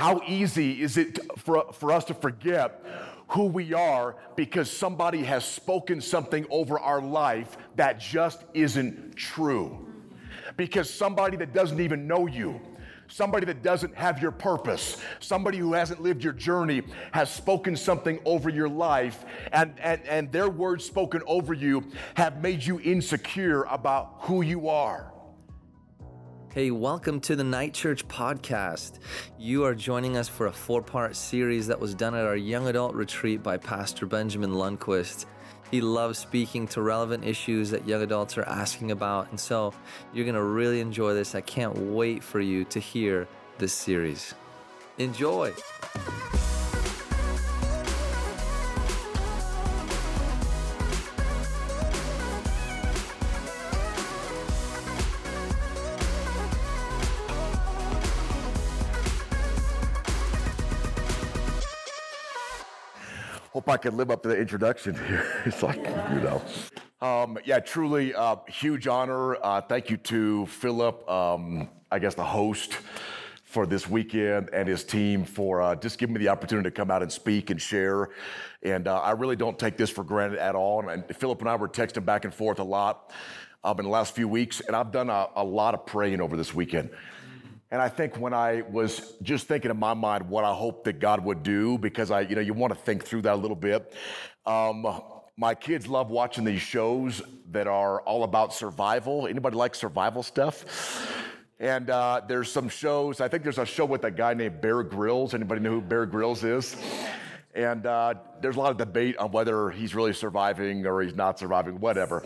How easy is it for, for us to forget who we are because somebody has spoken something over our life that just isn't true? Because somebody that doesn't even know you, somebody that doesn't have your purpose, somebody who hasn't lived your journey has spoken something over your life, and, and, and their words spoken over you have made you insecure about who you are. Hey, welcome to the Night Church podcast. You are joining us for a four part series that was done at our young adult retreat by Pastor Benjamin Lundquist. He loves speaking to relevant issues that young adults are asking about, and so you're going to really enjoy this. I can't wait for you to hear this series. Enjoy! I could live up to the introduction here. It's like, you know. Um, yeah, truly uh, huge honor. Uh, thank you to Philip, um, I guess the host for this weekend, and his team for uh, just giving me the opportunity to come out and speak and share. And uh, I really don't take this for granted at all. And, and Philip and I were texting back and forth a lot um, in the last few weeks, and I've done a, a lot of praying over this weekend. And I think when I was just thinking in my mind what I hope that God would do, because I, you know, you want to think through that a little bit. Um, my kids love watching these shows that are all about survival. Anybody like survival stuff? And uh, there's some shows. I think there's a show with a guy named Bear Grylls. Anybody know who Bear Grylls is? And uh, there's a lot of debate on whether he's really surviving or he's not surviving, whatever.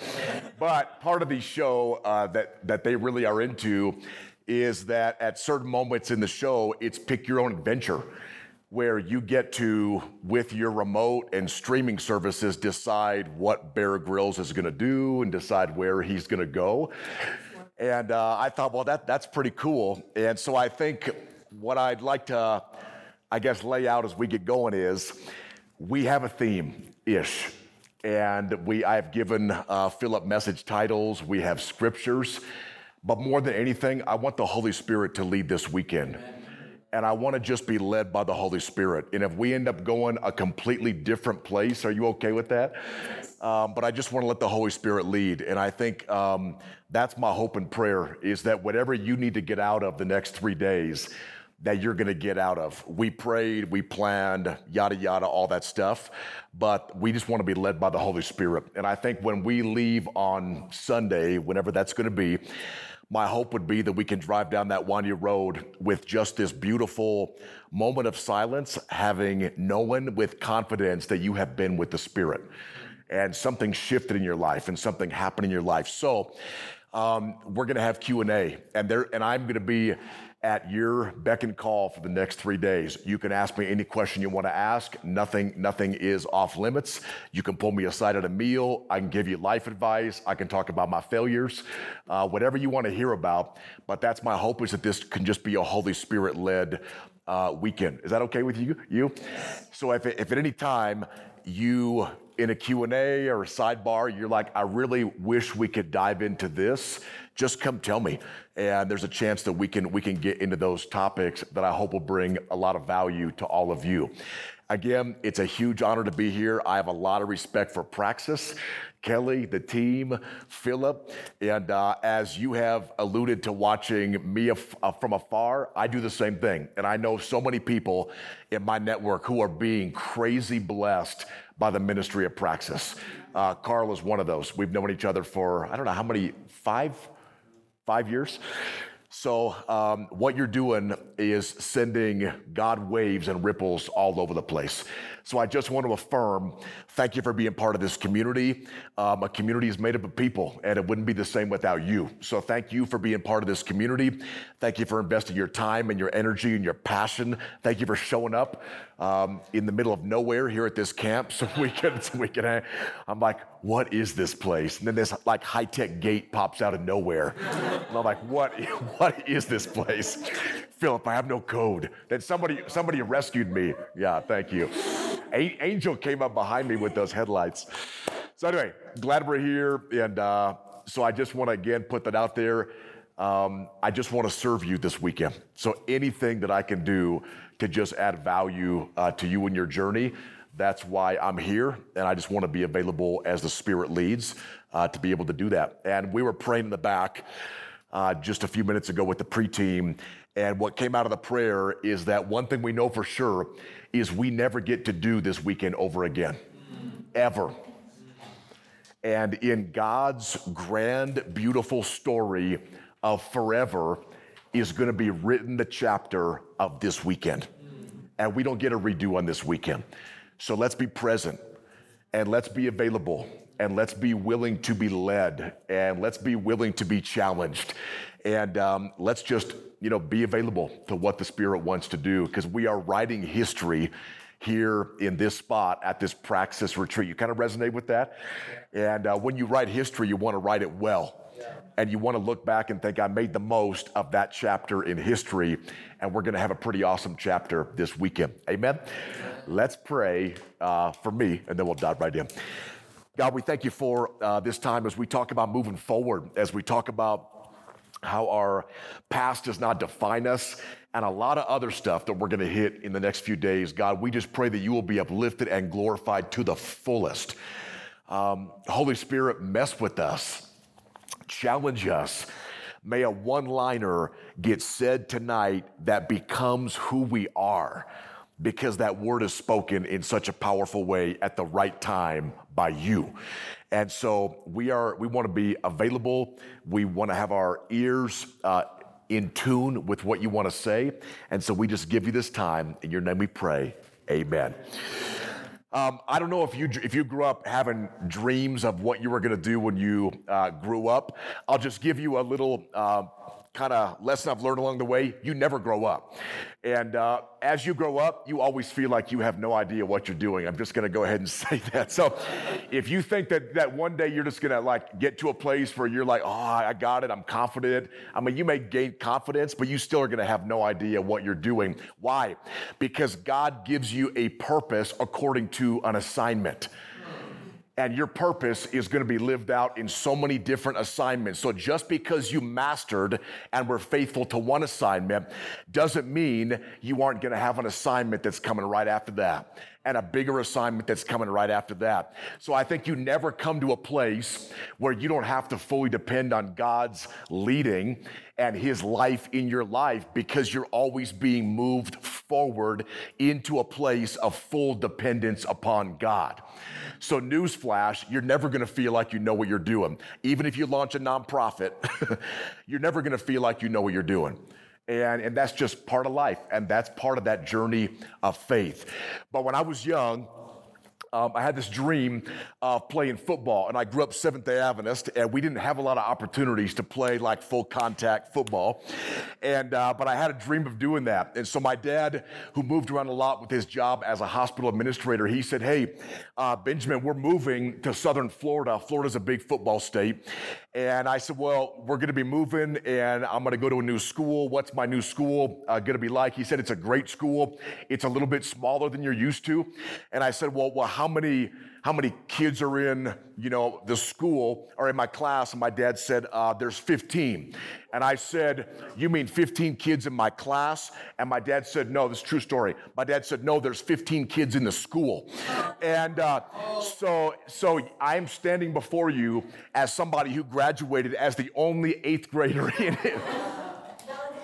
But part of the show uh, that that they really are into is that at certain moments in the show, it's pick your own adventure, where you get to, with your remote and streaming services, decide what Bear Grylls is going to do and decide where he's going to go. And uh, I thought, well, that that's pretty cool. And so I think what I'd like to, I guess, lay out as we get going is we have a theme ish. And we, I have given uh, Philip message titles. We have scriptures. But more than anything, I want the Holy Spirit to lead this weekend. And I want to just be led by the Holy Spirit. And if we end up going a completely different place, are you okay with that? Um, but I just want to let the Holy Spirit lead. And I think um, that's my hope and prayer is that whatever you need to get out of the next three days, that you're going to get out of. We prayed, we planned, yada, yada, all that stuff. But we just want to be led by the Holy Spirit. And I think when we leave on Sunday, whenever that's going to be, my hope would be that we can drive down that windy road with just this beautiful moment of silence, having known with confidence that you have been with the Spirit and something shifted in your life and something happened in your life. So um, we're going to have Q and A, and there, and I'm going to be at your beck and call for the next three days. You can ask me any question you want to ask. Nothing, nothing is off limits. You can pull me aside at a meal. I can give you life advice. I can talk about my failures, uh, whatever you want to hear about. But that's my hope is that this can just be a Holy Spirit led uh, weekend. Is that okay with you? You? So if, if at any time you in a Q&A or a sidebar, you're like, I really wish we could dive into this, just come tell me. And there's a chance that we can, we can get into those topics that I hope will bring a lot of value to all of you. Again, it's a huge honor to be here. I have a lot of respect for Praxis, Kelly, the team, Philip. And uh, as you have alluded to watching me af- uh, from afar, I do the same thing. And I know so many people in my network who are being crazy blessed by the ministry of Praxis. Uh, Carl is one of those. We've known each other for, I don't know how many, five, five years? So, um, what you're doing is sending God waves and ripples all over the place. So, I just want to affirm thank you for being part of this community. Um, a community is made up of people, and it wouldn't be the same without you. So, thank you for being part of this community. Thank you for investing your time and your energy and your passion. Thank you for showing up um, in the middle of nowhere here at this camp so we can, so we can. I'm like, what is this place? And then this like high tech gate pops out of nowhere. And I'm like, what? What is this place? Philip, I have no code. Then somebody somebody rescued me. Yeah, thank you. A- Angel came up behind me with those headlights. So anyway, glad we're here, and uh, so I just want to again put that out there. um, I just want to serve you this weekend. So anything that I can do to just add value uh, to you in your journey, that's why I'm here. And I just want to be available as the Spirit leads uh, to be able to do that. And we were praying in the back uh, just a few minutes ago with the pre team. And what came out of the prayer is that one thing we know for sure is we never get to do this weekend over again, ever. And in God's grand, beautiful story of forever is going to be written the chapter of this weekend. And we don't get a redo on this weekend. So let's be present and let's be available and let's be willing to be led and let's be willing to be challenged and um, let's just you know be available to what the spirit wants to do because we are writing history here in this spot at this praxis retreat you kind of resonate with that and uh, when you write history you want to write it well and you want to look back and think, I made the most of that chapter in history, and we're going to have a pretty awesome chapter this weekend. Amen? Amen. Let's pray uh, for me, and then we'll dive right in. God, we thank you for uh, this time as we talk about moving forward, as we talk about how our past does not define us, and a lot of other stuff that we're going to hit in the next few days. God, we just pray that you will be uplifted and glorified to the fullest. Um, Holy Spirit, mess with us challenge us. May a one liner get said tonight that becomes who we are because that word is spoken in such a powerful way at the right time by you. And so we are, we want to be available. We want to have our ears uh, in tune with what you want to say. And so we just give you this time. In your name we pray. Amen. Um, I don't know if you if you grew up having dreams of what you were going to do when you uh, grew up. I'll just give you a little uh, kind of lesson I've learned along the way. You never grow up. And uh, as you grow up, you always feel like you have no idea what you're doing. I'm just going to go ahead and say that. So if you think that, that one day you're just going to like get to a place where you're like, oh, I got it, I'm confident. I mean, you may gain confidence, but you still are going to have no idea what you're doing. Why? Because God gives you a purpose according to an assignment and your purpose is going to be lived out in so many different assignments. So just because you mastered and were faithful to one assignment doesn't mean you aren't going to have an assignment that's coming right after that and a bigger assignment that's coming right after that. So I think you never come to a place where you don't have to fully depend on God's leading and his life in your life because you're always being moved forward into a place of full dependence upon God. So, newsflash, you're never gonna feel like you know what you're doing. Even if you launch a nonprofit, you're never gonna feel like you know what you're doing. And, and that's just part of life. And that's part of that journey of faith. But when I was young, um, I had this dream of playing football, and I grew up Seventh day Adventist, and we didn't have a lot of opportunities to play like full contact football. And uh, but I had a dream of doing that, and so my dad, who moved around a lot with his job as a hospital administrator, he said, "Hey, uh, Benjamin, we're moving to Southern Florida. Florida's a big football state." And I said, "Well, we're going to be moving, and I'm going to go to a new school. What's my new school uh, going to be like?" He said, "It's a great school. It's a little bit smaller than you're used to." And I said, "Well, well, how many how many kids are in you know the school or in my class?" And my dad said, uh, "There's 15." And I said, "You mean 15 kids in my class?" And my dad said, "No, this is true story." My dad said, "No, there's 15 kids in the school." And uh, so so I'm standing before you as somebody who graduated as the only eighth grader in it.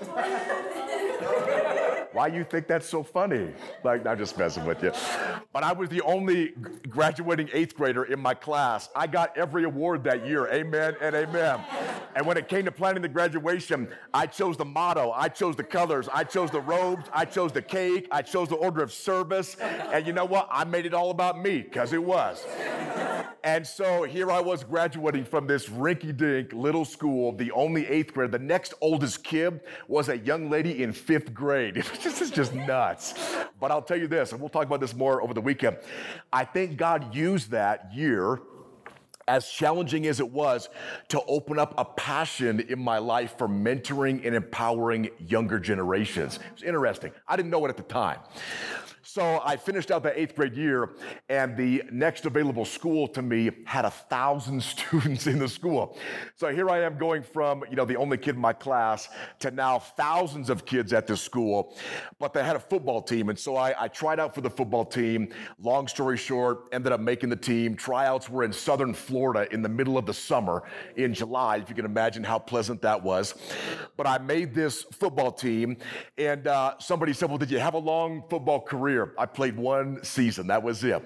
Why you think that's so funny? Like, I'm just messing with you. But I was the only graduating eighth grader in my class. I got every award that year. Amen and amen. And when it came to planning the graduation, I chose the motto, I chose the colors, I chose the robes, I chose the cake, I chose the order of service. And you know what? I made it all about me because it was. And so here I was graduating from this rinky dink little school, the only eighth grade. The next oldest kid was a young lady in fifth grade. this is just nuts. But I'll tell you this, and we'll talk about this more over the weekend. I think God used that year as challenging as it was to open up a passion in my life for mentoring and empowering younger generations. It was interesting. I didn't know it at the time. So I finished out the eighth grade year, and the next available school to me had a thousand students in the school. So here I am going from, you know, the only kid in my class to now thousands of kids at this school. But they had a football team, and so I, I tried out for the football team. Long story short, ended up making the team. Tryouts were in southern Florida in the middle of the summer in July, if you can imagine how pleasant that was. But I made this football team, and uh, somebody said, Well, did you have a long football career? Career, I played one season. That was it.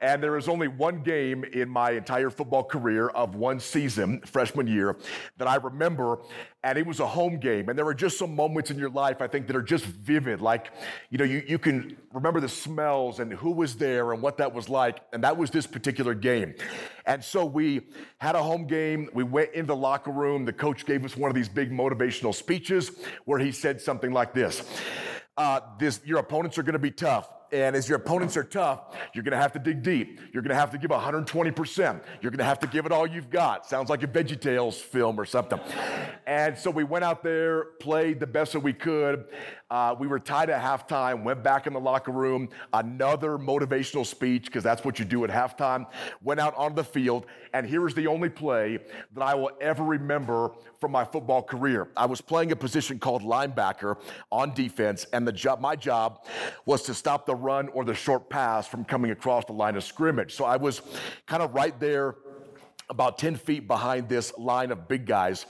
And there was only one game in my entire football career of one season, freshman year, that I remember, and it was a home game. And there are just some moments in your life, I think, that are just vivid. Like, you know, you, you can remember the smells and who was there and what that was like. And that was this particular game. And so we had a home game. We went in the locker room. The coach gave us one of these big motivational speeches where he said something like this uh, this, your opponents are going to be tough. And as your opponents are tough, you're going to have to dig deep. You're going to have to give 120%. You're going to have to give it all you've got. Sounds like a VeggieTales film or something. And so we went out there, played the best that we could. Uh, we were tied at halftime, went back in the locker room, another motivational speech, because that's what you do at halftime. Went out onto the field, and here is the only play that I will ever remember from my football career. I was playing a position called linebacker on defense, and the job, my job was to stop the run or the short pass from coming across the line of scrimmage. So I was kind of right there about 10 feet behind this line of big guys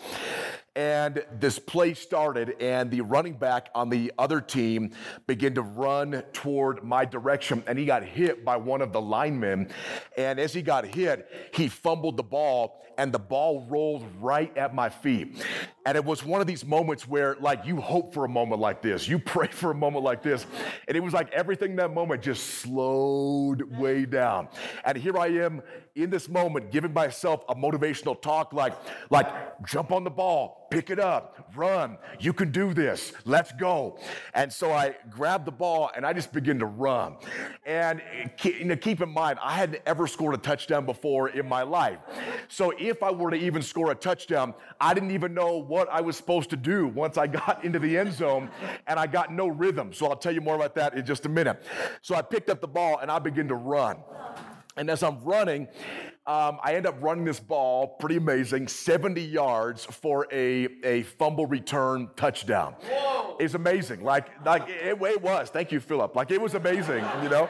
and this play started, and the running back on the other team began to run toward my direction, and he got hit by one of the linemen. And as he got hit, he fumbled the ball, and the ball rolled right at my feet. And it was one of these moments where, like, you hope for a moment like this, you pray for a moment like this, and it was like everything that moment just slowed way down. And here I am in this moment, giving myself a motivational talk like, like, jump on the ball, pick it up, run. You can do this. Let's go. And so I grabbed the ball and I just began to run. And you know, keep in mind, I hadn't ever scored a touchdown before in my life. So if I were to even score a touchdown, I didn't even know what I was supposed to do once I got into the end zone and I got no rhythm. So I'll tell you more about that in just a minute. So I picked up the ball and I began to run. And as I'm running, um, I end up running this ball, pretty amazing, 70 yards for a, a fumble return touchdown. Whoa. It's amazing. Like, like it, it was. Thank you, Philip. Like, it was amazing, you know?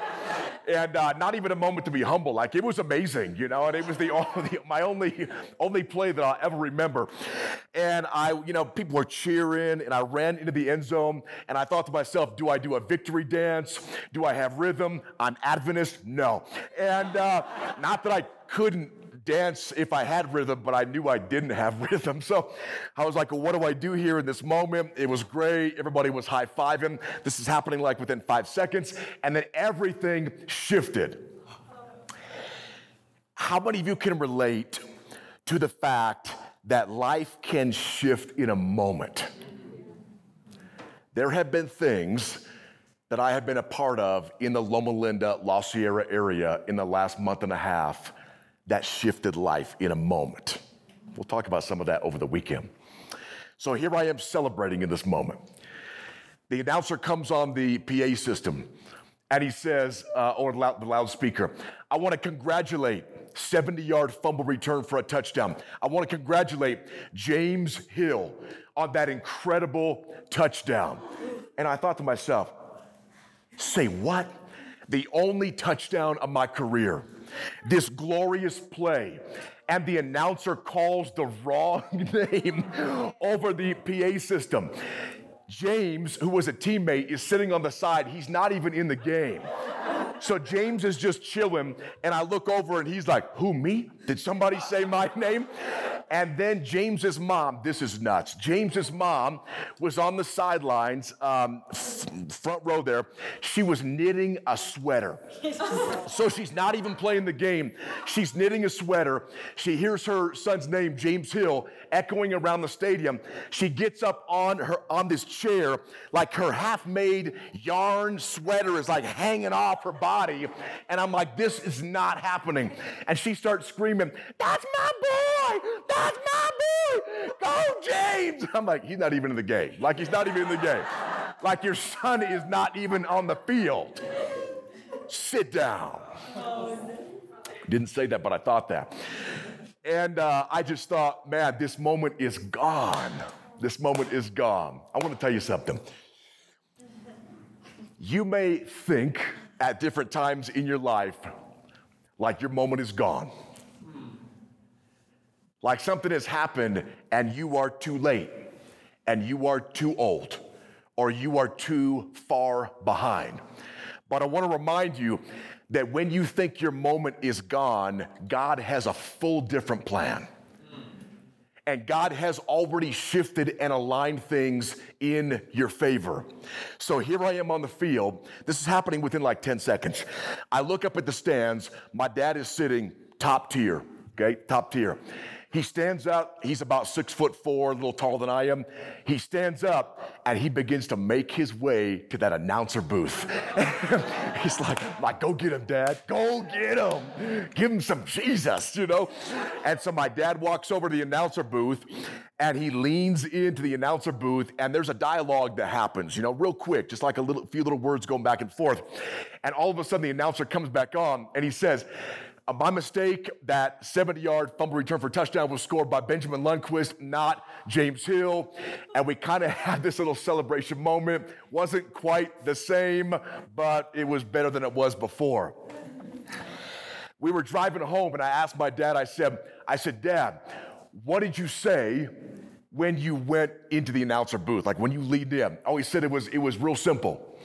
and uh, not even a moment to be humble. Like it was amazing, you know, and it was the only, my only only play that I'll ever remember. And I, you know, people were cheering, and I ran into the end zone, and I thought to myself, do I do a victory dance? Do I have rhythm? I'm Adventist, no, and uh, not that I couldn't dance if I had rhythm, but I knew I didn't have rhythm. So I was like, well, what do I do here in this moment? It was great. Everybody was high fiving. This is happening like within five seconds. And then everything shifted. How many of you can relate to the fact that life can shift in a moment? There have been things that I have been a part of in the Loma Linda, La Sierra area in the last month and a half that shifted life in a moment. We'll talk about some of that over the weekend. So here I am celebrating in this moment. The announcer comes on the PA system and he says, uh, or the loudspeaker, I want to congratulate 70 yard fumble return for a touchdown. I want to congratulate James Hill on that incredible touchdown. And I thought to myself, say what? The only touchdown of my career this glorious play and the announcer calls the wrong name over the PA system. James, who was a teammate, is sitting on the side. He's not even in the game. So James is just chilling, and I look over and he's like, Who, me? Did somebody say my name? And then James's mom, this is nuts. James's mom was on the sidelines, um, front row there. She was knitting a sweater. so she's not even playing the game. She's knitting a sweater. She hears her son's name, James Hill, echoing around the stadium. She gets up on her on this chair, like her half-made yarn sweater is like hanging off her body. And I'm like, this is not happening. And she starts screaming, That's my boy! That's my boy! Go, James! I'm like, he's not even in the game. Like he's not even in the game. Like your son is not even on the field. Sit down. Didn't say that, but I thought that. And uh, I just thought, man, this moment is gone. This moment is gone. I want to tell you something. You may think at different times in your life like your moment is gone. Like something has happened and you are too late, and you are too old, or you are too far behind. But I want to remind you that when you think your moment is gone, God has a full different plan. And God has already shifted and aligned things in your favor. So here I am on the field. This is happening within like 10 seconds. I look up at the stands. My dad is sitting top tier, okay? Top tier. He stands up. He's about six foot four, a little taller than I am. He stands up and he begins to make his way to that announcer booth. He's like, like, go get him, Dad. Go get him. Give him some Jesus, you know? And so my dad walks over to the announcer booth and he leans into the announcer booth and there's a dialogue that happens, you know, real quick, just like a little few little words going back and forth. And all of a sudden the announcer comes back on and he says, Uh, my mistake, that 70 yard fumble return for touchdown was scored by Benjamin Lundquist, not James Hill. And we kind of had this little celebration moment. Wasn't quite the same, but it was better than it was before. We were driving home and I asked my dad, I said, I said, Dad, what did you say when you went into the announcer booth? Like when you leaned in? Oh, he said it was it was real simple.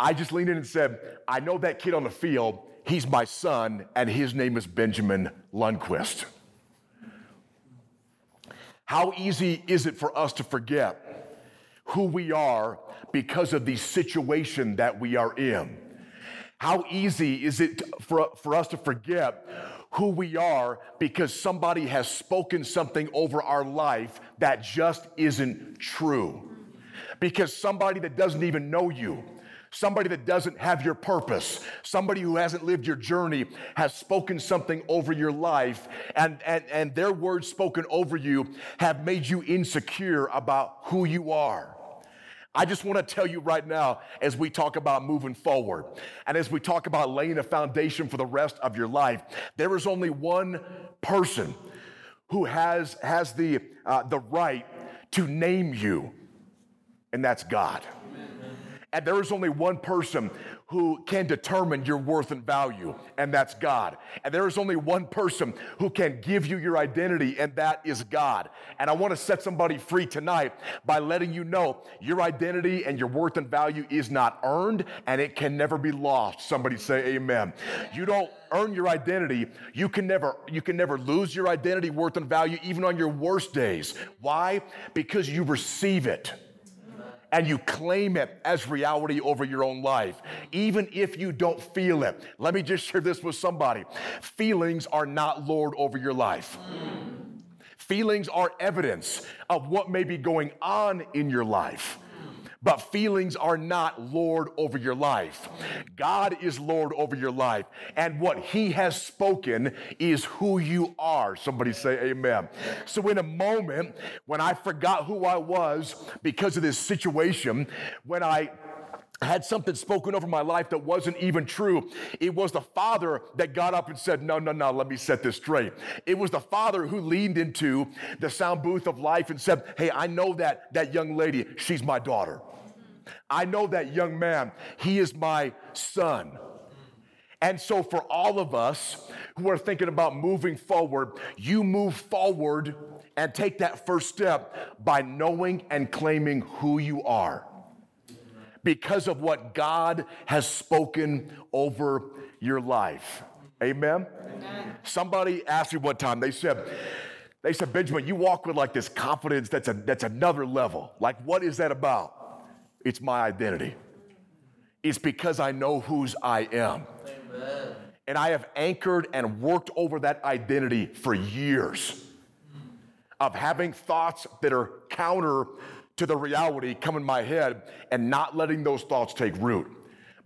I just leaned in and said, I know that kid on the field He's my son, and his name is Benjamin Lundquist. How easy is it for us to forget who we are because of the situation that we are in? How easy is it for, for us to forget who we are because somebody has spoken something over our life that just isn't true? Because somebody that doesn't even know you somebody that doesn't have your purpose, somebody who hasn't lived your journey, has spoken something over your life, and, and, and their words spoken over you have made you insecure about who you are. I just want to tell you right now, as we talk about moving forward and as we talk about laying a foundation for the rest of your life, there is only one person who has, has the, uh, the right to name you, and that's God. And there is only one person who can determine your worth and value, and that's God. And there is only one person who can give you your identity, and that is God. And I want to set somebody free tonight by letting you know your identity and your worth and value is not earned, and it can never be lost. Somebody say amen. You don't earn your identity. You can never you can never lose your identity, worth and value even on your worst days. Why? Because you receive it and you claim it as reality over your own life, even if you don't feel it. Let me just share this with somebody. Feelings are not Lord over your life. Feelings are evidence of what may be going on in your life but feelings are not Lord over your life. God is Lord over your life, and what He has spoken is who you are. Somebody say amen. So, in a moment when I forgot who I was because of this situation, when I had something spoken over my life that wasn't even true. It was the father that got up and said, No, no, no, let me set this straight. It was the father who leaned into the sound booth of life and said, Hey, I know that that young lady, she's my daughter. I know that young man, he is my son. And so, for all of us who are thinking about moving forward, you move forward and take that first step by knowing and claiming who you are because of what God has spoken over your life. Amen? Amen. Somebody asked me one time, they said, They said, Benjamin, you walk with like this confidence that's, a, that's another level. Like, what is that about? It's my identity. It's because I know whose I am. Amen. And I have anchored and worked over that identity for years of having thoughts that are counter to the reality come in my head and not letting those thoughts take root,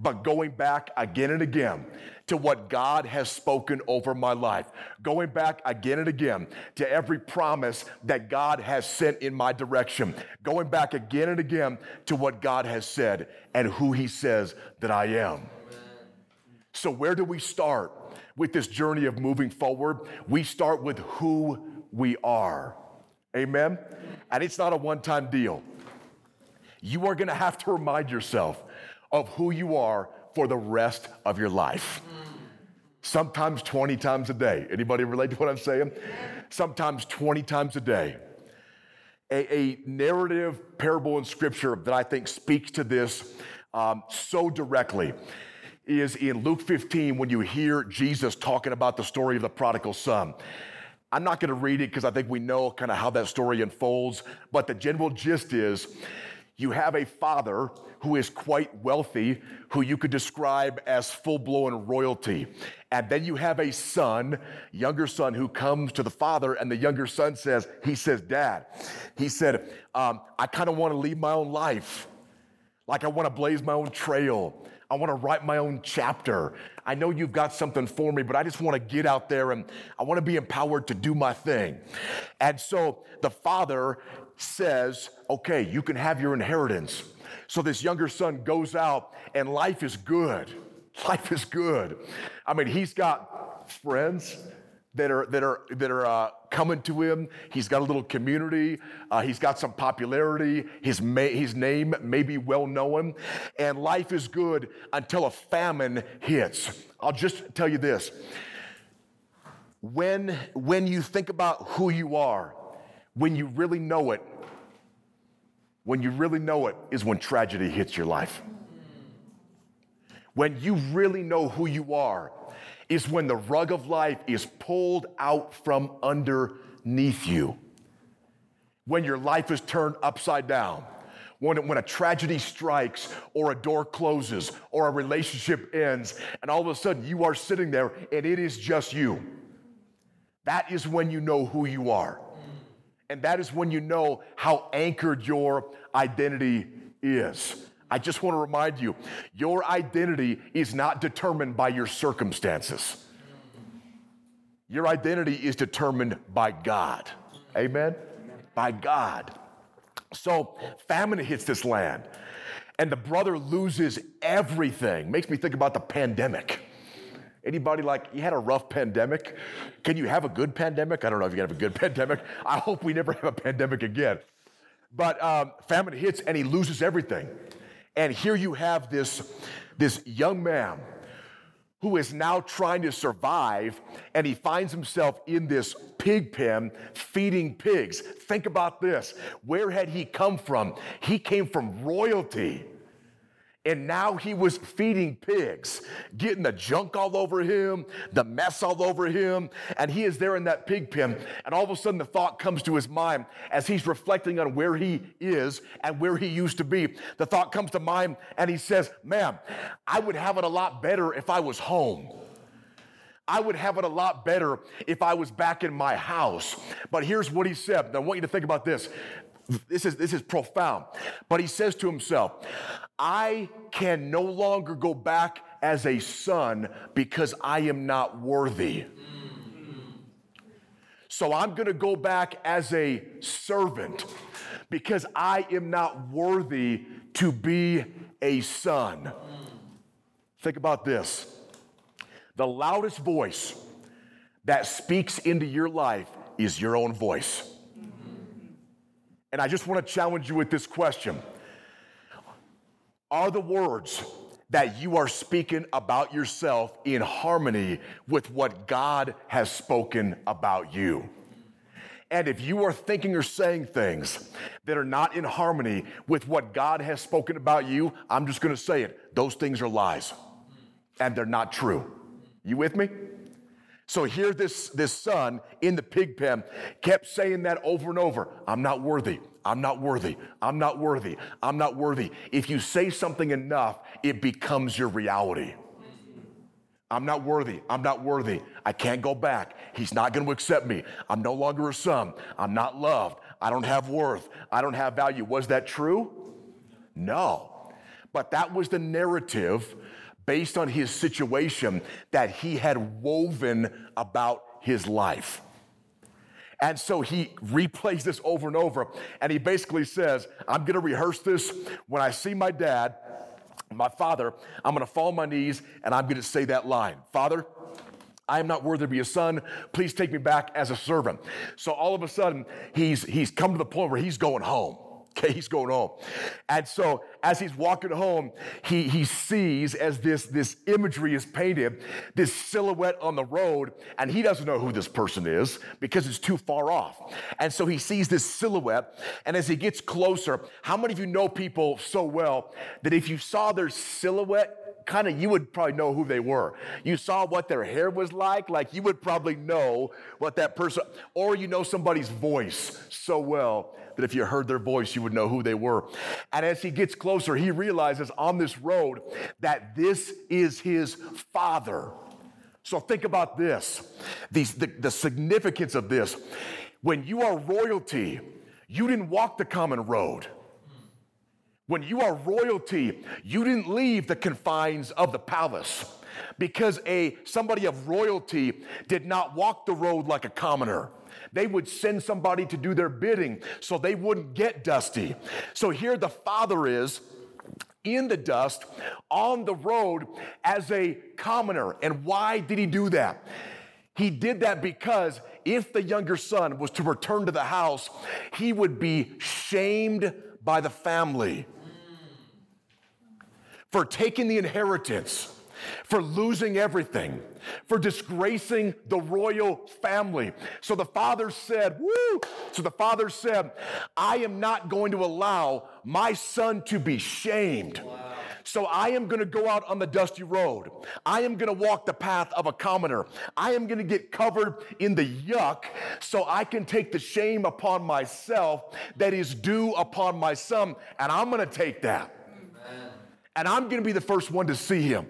but going back again and again to what God has spoken over my life, going back again and again to every promise that God has sent in my direction, going back again and again to what God has said and who He says that I am. So, where do we start with this journey of moving forward? We start with who we are. Amen? And it's not a one time deal. You are gonna have to remind yourself of who you are for the rest of your life sometimes 20 times a day. Anybody relate to what I'm saying? Sometimes 20 times a day. A, a narrative parable in scripture that I think speaks to this um, so directly is in Luke 15 when you hear Jesus talking about the story of the prodigal son. I'm not going to read it because I think we know kind of how that story unfolds, but the general gist is you have a father who is quite wealthy, who you could describe as full blown royalty. And then you have a son, younger son, who comes to the father, and the younger son says, He says, Dad, he said, um, I kind of want to lead my own life. Like I want to blaze my own trail. I want to write my own chapter. I know you've got something for me, but I just want to get out there and I want to be empowered to do my thing. And so the father says, Okay, you can have your inheritance. So this younger son goes out and life is good. Life is good. I mean, he's got friends that are that are that are uh, coming to him. He's got a little community. Uh, he's got some popularity. His ma- his name may be well known, and life is good until a famine hits. I'll just tell you this: when when you think about who you are, when you really know it, when you really know it is when tragedy hits your life. When you really know who you are is when the rug of life is pulled out from underneath you. When your life is turned upside down. When, when a tragedy strikes, or a door closes, or a relationship ends, and all of a sudden you are sitting there and it is just you. That is when you know who you are. And that is when you know how anchored your identity is. I just want to remind you your identity is not determined by your circumstances. Your identity is determined by God. Amen? By God. So famine hits this land, and the brother loses everything. Makes me think about the pandemic. Anybody like, you had a rough pandemic? Can you have a good pandemic? I don't know if you can have a good pandemic. I hope we never have a pandemic again. But um, famine hits and he loses everything. And here you have this, this young man who is now trying to survive, and he finds himself in this pig pen feeding pigs. Think about this. Where had he come from? He came from royalty. And now he was feeding pigs, getting the junk all over him, the mess all over him. And he is there in that pig pen. And all of a sudden, the thought comes to his mind as he's reflecting on where he is and where he used to be. The thought comes to mind, and he says, Ma'am, I would have it a lot better if I was home. I would have it a lot better if I was back in my house. But here's what he said. I want you to think about this. This is, this is profound. But he says to himself, I can no longer go back as a son because I am not worthy. So I'm going to go back as a servant because I am not worthy to be a son. Think about this the loudest voice that speaks into your life is your own voice. And I just want to challenge you with this question Are the words that you are speaking about yourself in harmony with what God has spoken about you? And if you are thinking or saying things that are not in harmony with what God has spoken about you, I'm just going to say it. Those things are lies and they're not true. You with me? So here this, this son in the pig pen kept saying that over and over. I'm not worthy. I'm not worthy. I'm not worthy. I'm not worthy. If you say something enough, it becomes your reality. I'm not worthy. I'm not worthy. I can't go back. He's not going to accept me. I'm no longer a son. I'm not loved. I don't have worth. I don't have value. Was that true? No. But that was the narrative based on his situation that he had woven about his life. And so he replays this over and over. And he basically says, I'm going to rehearse this when I see my dad, my father, I'm going to fall on my knees and I'm going to say that line Father, I am not worthy to be a son. Please take me back as a servant. So all of a sudden, he's, he's come to the point where he's going home. Okay, he's going home. And so as he's walking home, he, he sees as this, this imagery is painted, this silhouette on the road, and he doesn't know who this person is because it's too far off. And so he sees this silhouette, and as he gets closer, how many of you know people so well that if you saw their silhouette, kind of you would probably know who they were. You saw what their hair was like, like you would probably know what that person, or you know somebody's voice so well that if you heard their voice, you would know who they were. And as he gets closer, he realizes on this road that this is his father. So think about this These, the, the significance of this. When you are royalty, you didn't walk the common road. When you are royalty, you didn't leave the confines of the palace because a somebody of royalty did not walk the road like a commoner they would send somebody to do their bidding so they wouldn't get dusty. So here the father is in the dust on the road as a commoner. And why did he do that? He did that because if the younger son was to return to the house, he would be shamed by the family for taking the inheritance for losing everything, for disgracing the royal family. So the father said, Woo! So the father said, I am not going to allow my son to be shamed. Wow. So I am going to go out on the dusty road. I am going to walk the path of a commoner. I am going to get covered in the yuck so I can take the shame upon myself that is due upon my son. And I'm going to take that. Amen. And I'm going to be the first one to see him.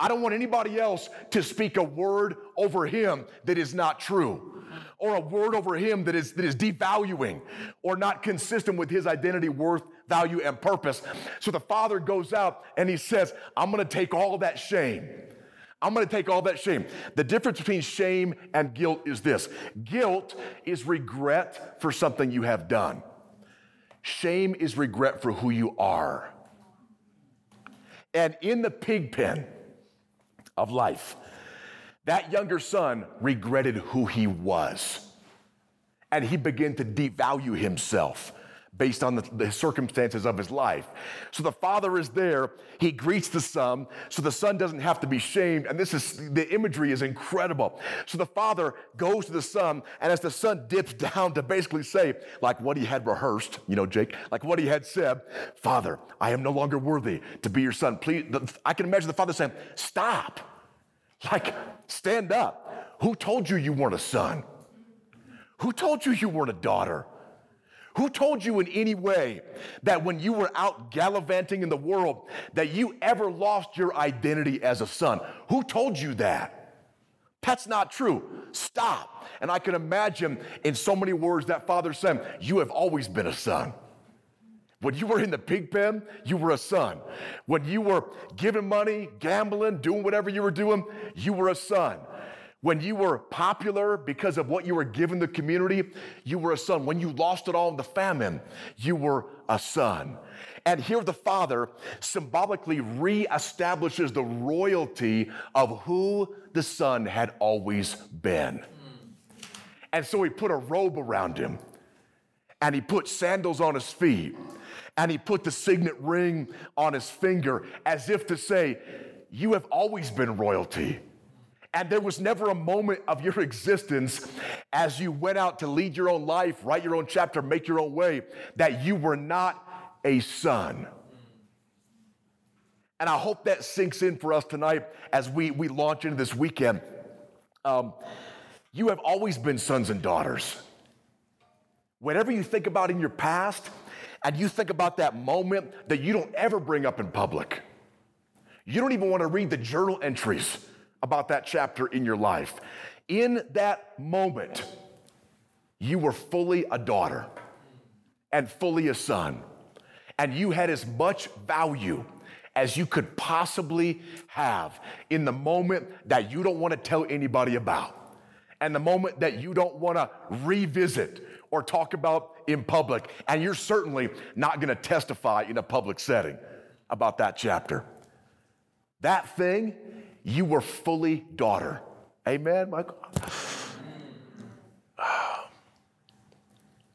I don't want anybody else to speak a word over him that is not true, or a word over him that is, that is devaluing or not consistent with his identity, worth, value, and purpose. So the father goes out and he says, I'm gonna take all that shame. I'm gonna take all that shame. The difference between shame and guilt is this guilt is regret for something you have done, shame is regret for who you are. And in the pig pen, of life. That younger son regretted who he was, and he began to devalue himself based on the, the, circumstances of his life. So the father is there, he greets the son, so the son doesn't have to be shamed. And this is the imagery is incredible. So the father goes to the son, and as the son dips down to basically say, like what he had rehearsed, you know, Jake, like what he had said, Father, I am no longer worthy to be your son. Please, I can imagine the father saying, Stop. Like, stand up. Who told you you weren't a son? Who told you you weren't a daughter? Who told you in any way that when you were out gallivanting in the world that you ever lost your identity as a son? Who told you that? That's not true. Stop. And I can imagine in so many words that father said, You have always been a son. When you were in the pig pen, you were a son. When you were giving money, gambling, doing whatever you were doing, you were a son. When you were popular because of what you were giving the community, you were a son. When you lost it all in the famine, you were a son. And here the father symbolically reestablishes the royalty of who the son had always been. And so he put a robe around him and he put sandals on his feet and he put the signet ring on his finger as if to say, You have always been royalty. And there was never a moment of your existence as you went out to lead your own life, write your own chapter, make your own way, that you were not a son. And I hope that sinks in for us tonight as we, we launch into this weekend. um, you have always been sons and daughters. Whatever you think about in your past, and you think about that moment that you don't ever bring up in public, you don't even want to read the journal entries about that chapter in your life. In that moment, you were fully a daughter and fully a son, and you had as much value as you could possibly have in the moment that you don't want to tell anybody about, and the moment that you don't want to revisit or talk about in public. And you're certainly not going to testify in a public setting about that chapter. That thing, you were fully daughter. Amen, Michael?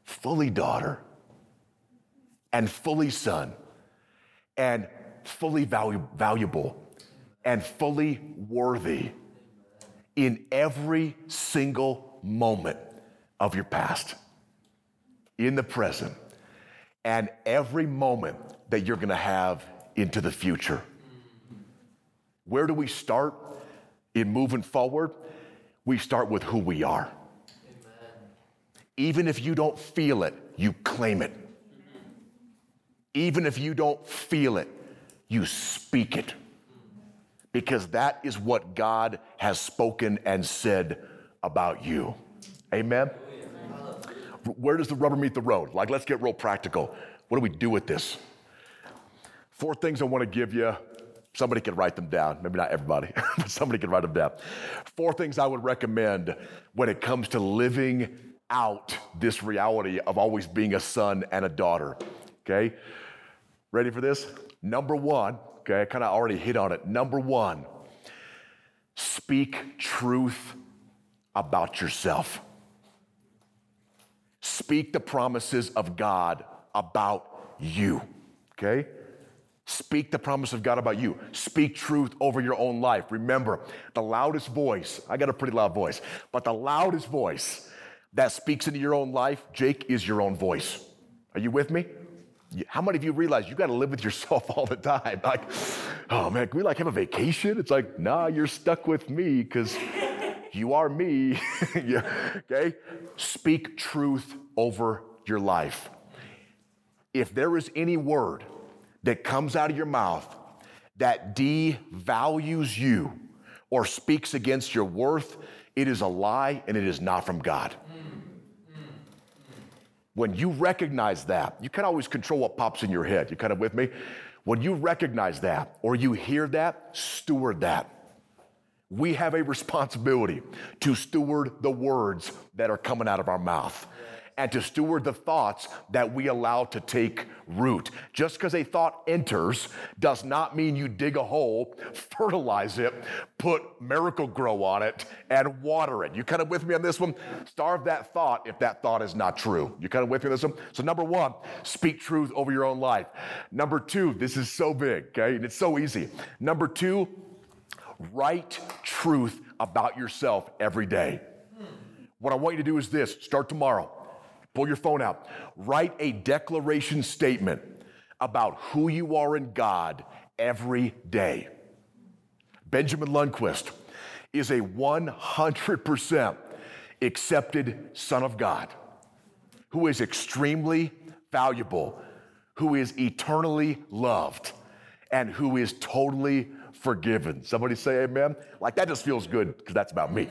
fully daughter and fully son and fully valu- valuable and fully worthy in every single moment of your past, in the present, and every moment that you're gonna have into the future. Where do we start in moving forward? We start with who we are. Even if you don't feel it, you claim it. Even if you don't feel it, you speak it. Because that is what God has spoken and said about you. Amen? Where does the rubber meet the road? Like, let's get real practical. What do we do with this? Four things I want to give you. Somebody could write them down. Maybe not everybody, but somebody could write them down. Four things I would recommend when it comes to living out this reality of always being a son and a daughter. Okay? Ready for this? Number one, okay, I kind of already hit on it. Number one, speak truth about yourself. Speak the promises of God about you, okay? Speak the promise of God about you. Speak truth over your own life. Remember, the loudest voice, I got a pretty loud voice, but the loudest voice that speaks into your own life, Jake, is your own voice. Are you with me? How many of you realize you got to live with yourself all the time? Like, oh man, can we like have a vacation? It's like, nah, you're stuck with me because you are me. yeah. Okay? Speak truth over your life. If there is any word that comes out of your mouth that devalues you or speaks against your worth, it is a lie and it is not from God. When you recognize that, you can't always control what pops in your head. You kind of with me? When you recognize that or you hear that, steward that. We have a responsibility to steward the words that are coming out of our mouth and to steward the thoughts that we allow to take root. Just because a thought enters does not mean you dig a hole, fertilize it, put Miracle-Gro on it, and water it. You kind of with me on this one? Starve that thought if that thought is not true. You kind of with me on this one? So, number one, speak truth over your own life. Number two, this is so big, okay? And it's so easy. Number two, write truth about yourself every day. What I want you to do is this start tomorrow. Pull your phone out. Write a declaration statement about who you are in God every day. Benjamin Lundquist is a 100% accepted Son of God who is extremely valuable, who is eternally loved, and who is totally forgiven. Somebody say amen? Like that just feels good because that's about me.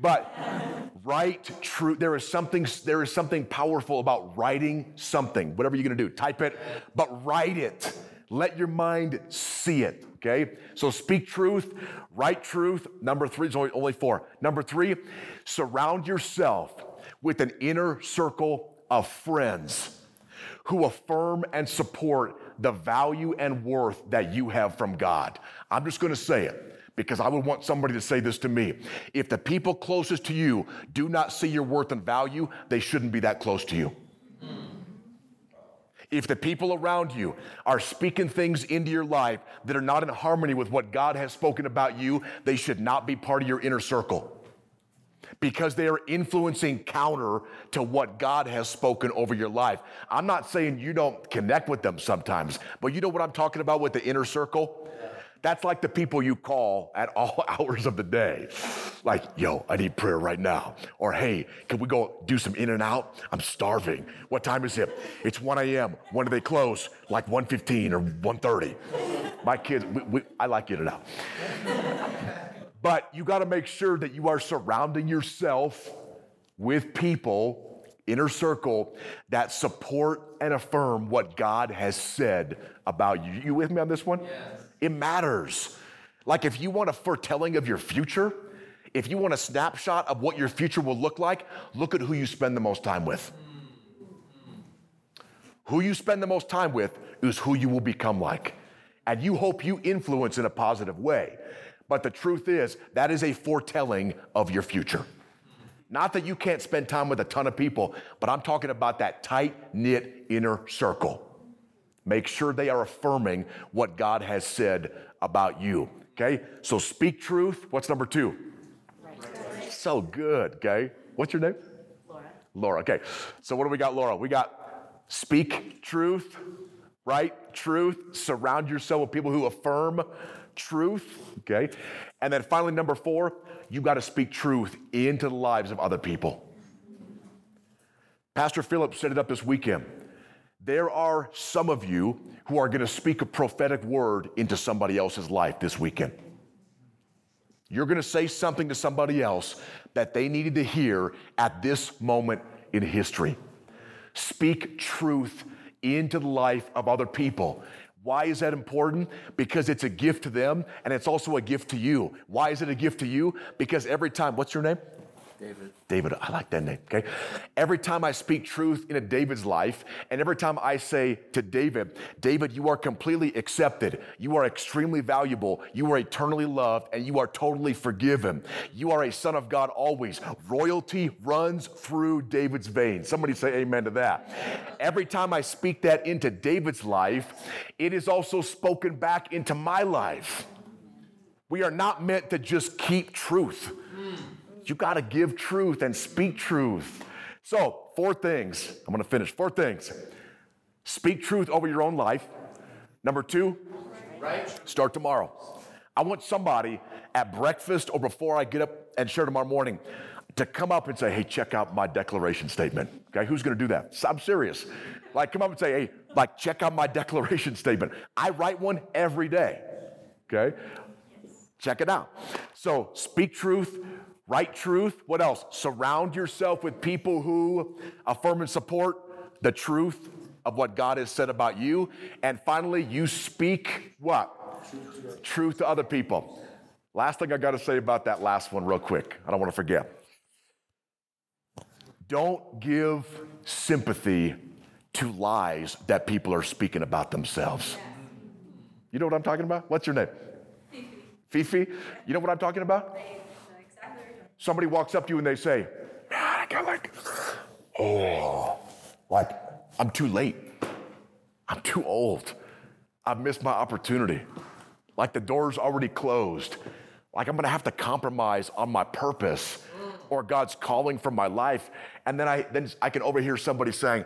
But write true. There is something, there is something powerful about writing something, whatever you're gonna do. Type it, but write it. Let your mind see it. Okay? So speak truth, write truth. Number three is only, only four. Number three, surround yourself with an inner circle of friends who affirm and support the value and worth that you have from God. I'm just gonna say it because I would want somebody to say this to me. If the people closest to you do not see your worth and value, they shouldn't be that close to you. If the people around you are speaking things into your life that are not in harmony with what God has spoken about you, they should not be part of your inner circle because they are influencing counter to what God has spoken over your life. I'm not saying you don't connect with them sometimes, but you know what I'm talking about with the inner circle? That's like the people you call at all hours of the day. Like, yo, I need prayer right now. Or, hey, can we go do some In-N-Out? I'm starving. What time is it? It's 1 a.m. When do they close? Like 1.15 or 1.30. My kids, we, we, I like In-N-Out. but you got to make sure that you are surrounding yourself with people, inner circle, that support and affirm what God has said about you. You with me on this one? Yes. It matters. Like if you want a foretelling of your future, if you want a snapshot of what your future will look like, look at who you spend the most time with. Who you spend the most time with is who you will become like. And you hope you influence in a positive way. But the truth is, that is a foretelling of your future. Not that you can't spend time with a ton of people, but I'm talking about that tight knit inner circle. Make sure they are affirming what God has said about you. Okay? So speak truth. What's number two? Right. So good. Okay? What's your name? Laura. Laura. Okay. So what do we got, Laura? We got speak truth, right? Truth. Surround yourself with people who affirm truth. Okay? And then finally, number four, you got to speak truth into the lives of other people. Pastor Phillips set it up this weekend there are some of you who are going to speak a prophetic word into somebody else's life this weekend. You're going to say something to somebody else that they needed to hear at this moment in history. Speak truth into the life of other people. Why is that important? Because it's a gift to them and it's also a gift to you. Why is it a gift to you? Because every time, what's your name? David. David, I like that name, okay? Every time I speak truth in a David's life, and every time I say to David, David, you are completely accepted, you are extremely valuable, you are eternally loved, and you are totally forgiven. You are a son of God always. Royalty runs through David's veins. Somebody say amen to that. Every time I speak that into David's life, it is also spoken back into my life. We are not meant to just keep truth. You got to give truth and speak truth. So, four things. I'm going to finish. Four things. Speak truth over your own life. Number two, right. start tomorrow. I want somebody at breakfast or before I get up and share tomorrow morning to come up and say, hey, check out my declaration statement. Okay, who's gonna do that? I'm serious. Like, come up and say, hey, like, check out my declaration statement. I write one every day. Okay, check it out. So, speak truth, Write truth. What else? Surround yourself with people who affirm and support the truth of what God has said about you. And finally, you speak what? Truth, truth to other people. Last thing I got to say about that last one, real quick. I don't want to forget. Don't give sympathy to lies that people are speaking about themselves. You know what I'm talking about? What's your name? Fifi. Fifi? You know what I'm talking about? Somebody walks up to you and they say, Man, I got like, oh, like, I'm too late. I'm too old. I've missed my opportunity. Like the door's already closed. Like I'm gonna have to compromise on my purpose or God's calling for my life. And then I then I can overhear somebody saying,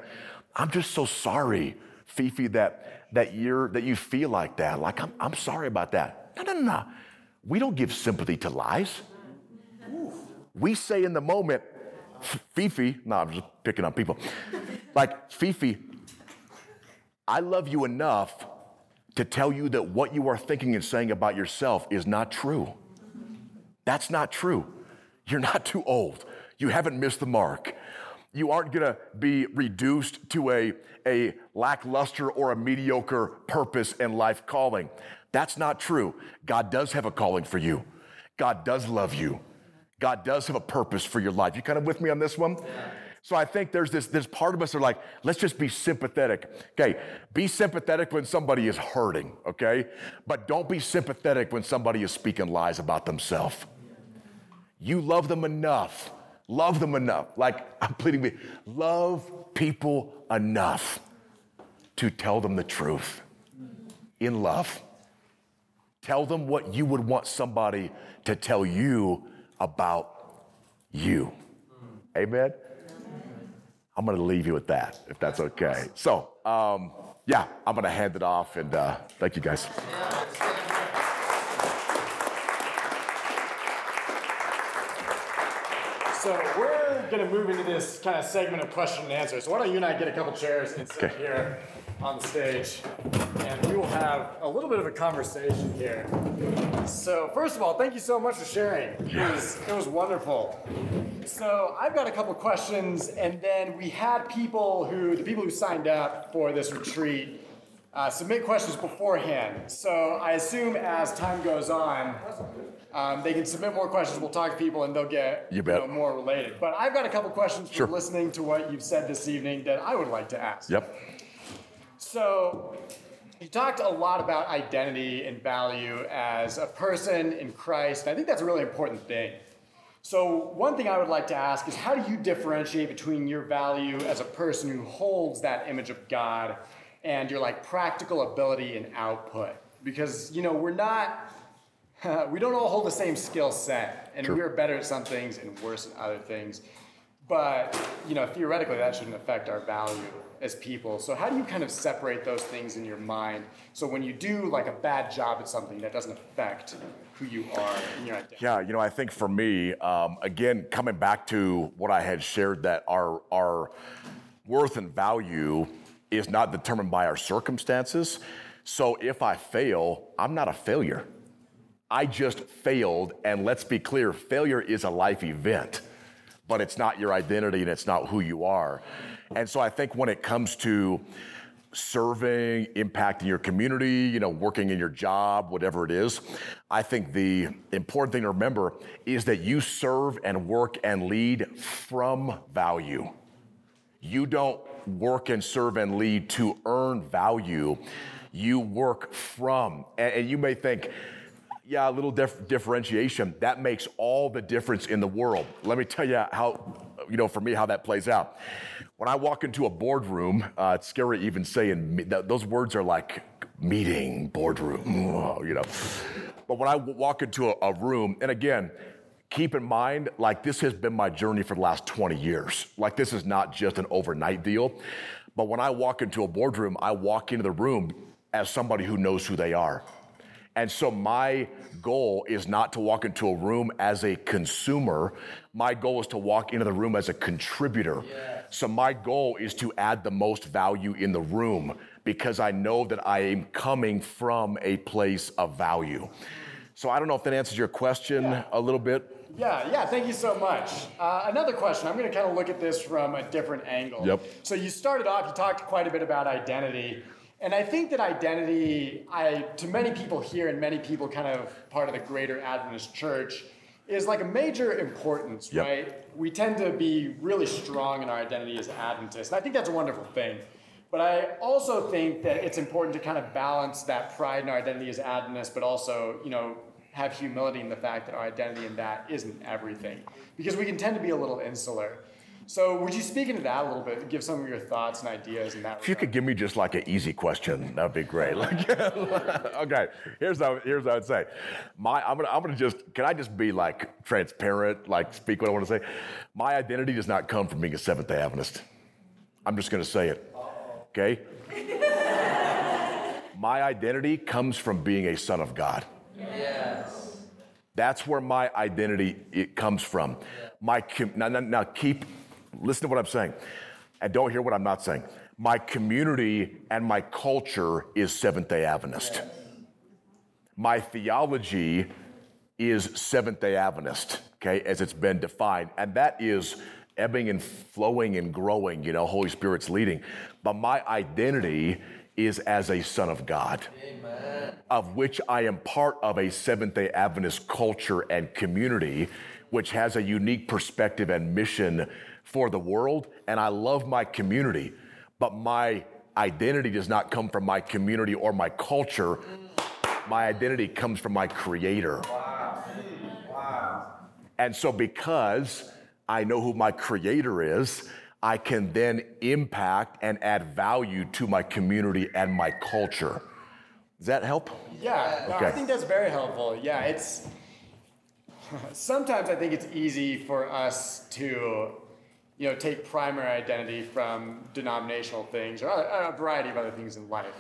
I'm just so sorry, Fifi, that that you're that you feel like that. Like I'm I'm sorry about that. No, no, no, no. We don't give sympathy to lies we say in the moment, Fifi, no, I'm just picking on people. like, Fifi, I love you enough to tell you that what you are thinking and saying about yourself is not true. That's not true. You're not too old. You haven't missed the mark. You aren't gonna be reduced to a, a lackluster or a mediocre purpose and life calling. That's not true. God does have a calling for you, God does love you. God does have a purpose for your life. You kind of with me on this one? So I think there's this, this part of us that are like, let's just be sympathetic. Okay, be sympathetic when somebody is hurting, okay? But don't be sympathetic when somebody is speaking lies about themselves. You love them enough. Love them enough. Like I'm pleading with you, love people enough to tell them the truth in love. Tell them what you would want somebody to tell you about you. Amen? I'm going to leave you with that, if that's okay. So, um, yeah, I'm going to hand it off and uh, thank you guys. So we're going to move into this kind of segment of question and answer. So why don't you and I get a couple chairs and sit okay. here on the stage, and we will have a little bit of a conversation here. So first of all, thank you so much for sharing. It was, it was wonderful. So I've got a couple questions, and then we had people who, the people who signed up for this retreat, uh, submit questions beforehand. So I assume as time goes on, um, they can submit more questions. We'll talk to people, and they'll get You bet. know, more related. But I've got a couple questions from listening to what you've said this evening that I would like to ask. Yep. So, you talked a lot about identity and value as a person in Christ, and I think that's a really important thing. So, one thing I would like to ask is how do you differentiate between your value as a person who holds that image of God and your like practical ability and output? Because, you know, we're not we don't all hold the same skill set, and we're better at some things and worse at other things. But you know, theoretically, that shouldn't affect our value as people. So how do you kind of separate those things in your mind? So when you do like a bad job at something, that doesn't affect who you are and your identity. Yeah, you know, I think for me, um, again, coming back to what I had shared, that our our worth and value is not determined by our circumstances. So if I fail, I'm not a failure. I just failed, and let's be clear, failure is a life event, but it's not your identity and it's not who you are. And so I think when it comes to serving, impacting your community, you know, working in your job, whatever it is, I think the important thing to remember is that you serve and work and lead from value. You don't work and serve and lead to earn value. You work from. And, you may think, yeah, a little dif- differentiation. That makes all the difference in the world. Let me tell you how, you know, for me, how that plays out. When I walk into a boardroom, uh, it's scary even saying those words are like meeting, boardroom, you know. But when I walk into a, a room, and again, keep in mind, like this has been my journey for the last 20 years. Like this is not just an overnight deal. But when I walk into a boardroom, I walk into the room as somebody who knows who they are. And so my goal is not to walk into a room as a consumer. My goal is to walk into the room as a contributor. So my goal is to add the most value in the room because I know that I am coming from a place of value. So I don't know if that answers your question a little bit. Yeah, yeah, thank you so much. Uh, another question. I'm going to kind of look at this from a different angle. Yep. So you started off, you talked quite a bit about identity. And I think that identity, I, to many people here and many people kind of part of the greater Adventist church, is like a major importance, Yep. right? We tend to be really strong in our identity as Adventists. And I think that's a wonderful thing. But I also think that it's important to kind of balance that pride in our identity as Adventists, but also, you know, have humility in the fact that our identity in that isn't everything. Because we can tend to be a little insular. So would you speak into that a little bit, give some of your thoughts and ideas in that If you could give me just like an easy question, that'd be great. Like, okay, here's how here's what I would say. My I'm gonna I'm gonna just can I just be like transparent, like speak what I want to say. My identity does not come from being a Seventh Day Adventist. I'm just gonna say it. Okay. My identity comes from being a son of God. Yes. That's where my identity it comes from. My now, now, now keep listen to what I'm saying, and don't hear what I'm not saying. My community and my culture is Seventh Day Adventist. My theology is Seventh Day Adventist, okay, as it's been defined, and that is ebbing and flowing and growing. You know, Holy Spirit's leading, but my identity is as a son of God of which I am part of a Seventh day Adventist culture and community, which has a unique perspective and mission for the world. And I love my community, but my identity does not come from my community or my culture. My identity comes from my creator. Wow. Wow. And so, because I know who my creator is, I can then impact and add value to my community and my culture. Does that help? Yeah, no, I think that's very helpful. Yeah, it's sometimes I think it's easy for us to, you know, take primary identity from denominational things or a, a variety of other things in life,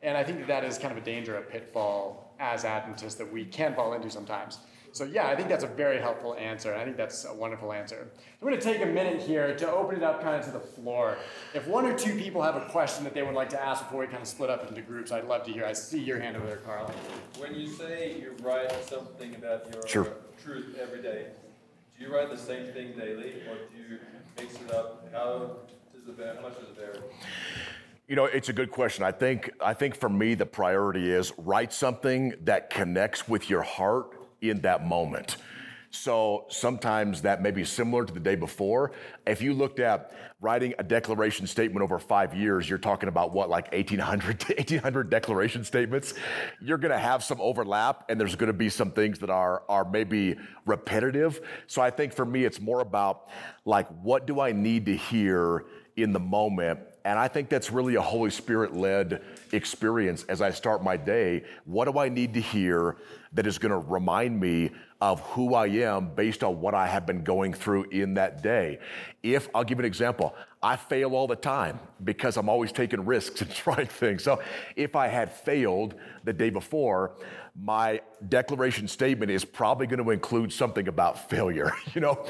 and I think that that is kind of a danger, a pitfall as Adventists that we can fall into sometimes. So yeah, I think that's a very helpful answer. I think that's a wonderful answer. I'm going to take a minute here to open it up kind of to the floor. If one or two people have a question that they would like to ask before we kind of split up into groups, I'd love to hear. I see your hand over there, Carl. When you say you write something about your Sure. truth every day, do you write the same thing daily, or do you it up? How does it? How much does it? You know, it's a good question. I think I think for me the priority is write something that connects with your heart in that moment. So sometimes that may be similar to the day before. If you looked at writing a declaration statement over five years, you're talking about what, like 1,800 to 1,800 declaration statements. You're going to have some overlap, and there's going to be some things that are are maybe repetitive. So I think for me, it's more about like, what do I need to hear in the moment and I think that's really a Holy Spirit led experience as I start my day. What do I need to hear that is going to remind me of who I am based on what I have been going through in that day? If I'll give an example, I fail all the time because I'm always taking risks and trying things. So if I had failed the day before, my declaration statement is probably going to include something about failure. You know,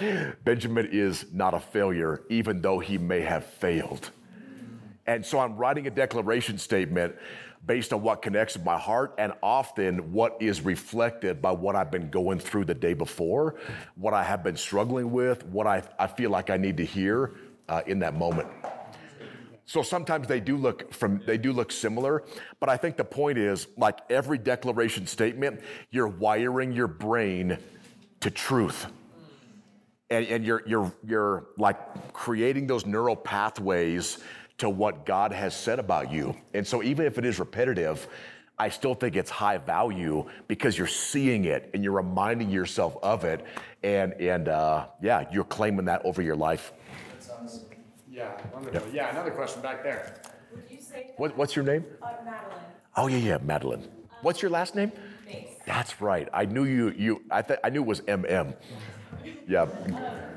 Benjamin is not a failure, even though he may have failed. And so I'm writing a declaration statement based on what connects with my heart and often what is reflected by what I've been going through the day before, what I have been struggling with, what I, I feel like I need to hear uh, in that moment. So sometimes they do look from they do look similar, but I think the point is like every declaration statement, you're wiring your brain to truth. And, and you're you're you're like creating those neural pathways to what God has said about you. And so even if it is repetitive, I still think it's high value because you're seeing it and you're reminding yourself of it, and and uh, yeah, you're claiming that over your life. Yeah, wonderful. Yeah, another question back there. Would you say What, what's your name? uh, Madeline? Oh yeah, yeah, Madeline. What's your last name? Thanks. That's right. I knew you. You. I th- I knew it was MM. Yeah. Um,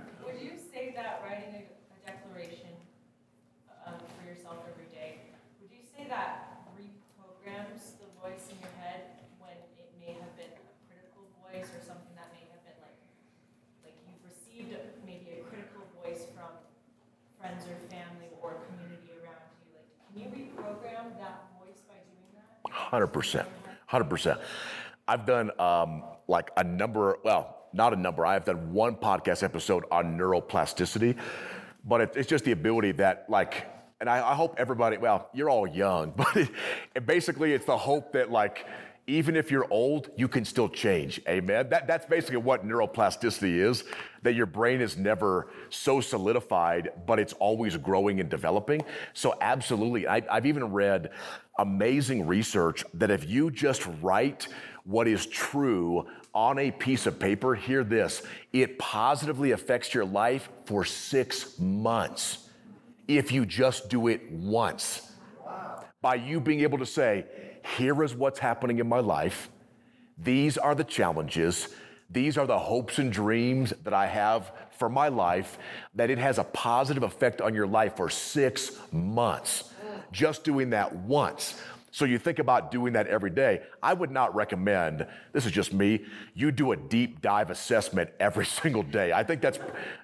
100%. 100%. I've done um, like a number, well, not a number. I have done one podcast episode on neuroplasticity, but it, it's just the ability that, like, and I, I hope everybody, well, you're all young, but it, it basically it's the hope that, like, even if you're old, you can still change. Amen. That, that's basically what neuroplasticity is that your brain is never so solidified, but it's always growing and developing. So, absolutely. I, have even read amazing research that if you just write what is true on a piece of paper, hear this, it positively affects your life for six months if you just do it once. By you being able to say, here is what's happening in my life. These are the challenges. These are the hopes and dreams that I have for my life, that it has a positive effect on your life for six months. Just doing that once. So you think about doing that every day. I would not recommend, this is just me, you do a deep dive assessment every single day. I think that's,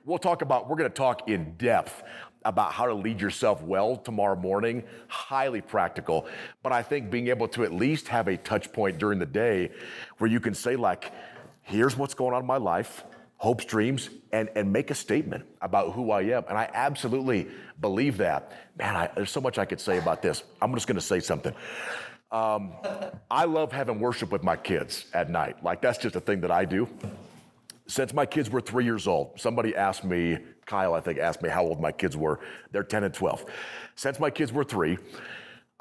we'll talk about, we're gonna talk in depth about how to lead yourself well tomorrow morning, highly practical. But I think being able to at least have a touch point during the day where you can say, like, here's what's going on in my life, hopes, dreams, and, and make a statement about who I am. And I absolutely believe that. Man, I, there's so much I could say about this. I'm just gonna say something. Um, I love having worship with my kids at night. Like, that's just a thing that I do. Since my kids were three years old, somebody asked me, Kyle, I think, asked me how old my kids were. They're 10 and 12. Since my kids were three,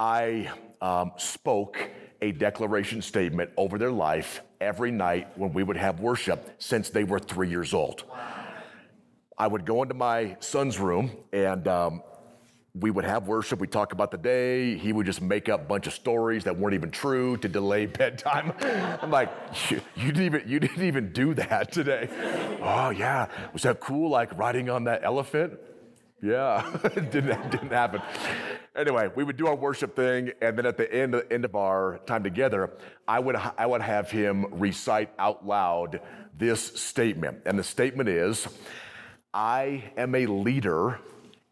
I um, spoke a declaration statement over their life every night when we would have worship since they were three years old. I would go into my son's room and um, we would have worship. We'd talk about the day. He would just make up a bunch of stories that weren't even true to delay bedtime. I'm like, you, you didn't even you didn't even do that today. oh yeah, was that cool? Like riding on that elephant? Yeah, it didn't didn't happen. anyway, we would do our worship thing, and then at the end, end of our time together, I would, I would have him recite out loud this statement. And the statement is I am a leader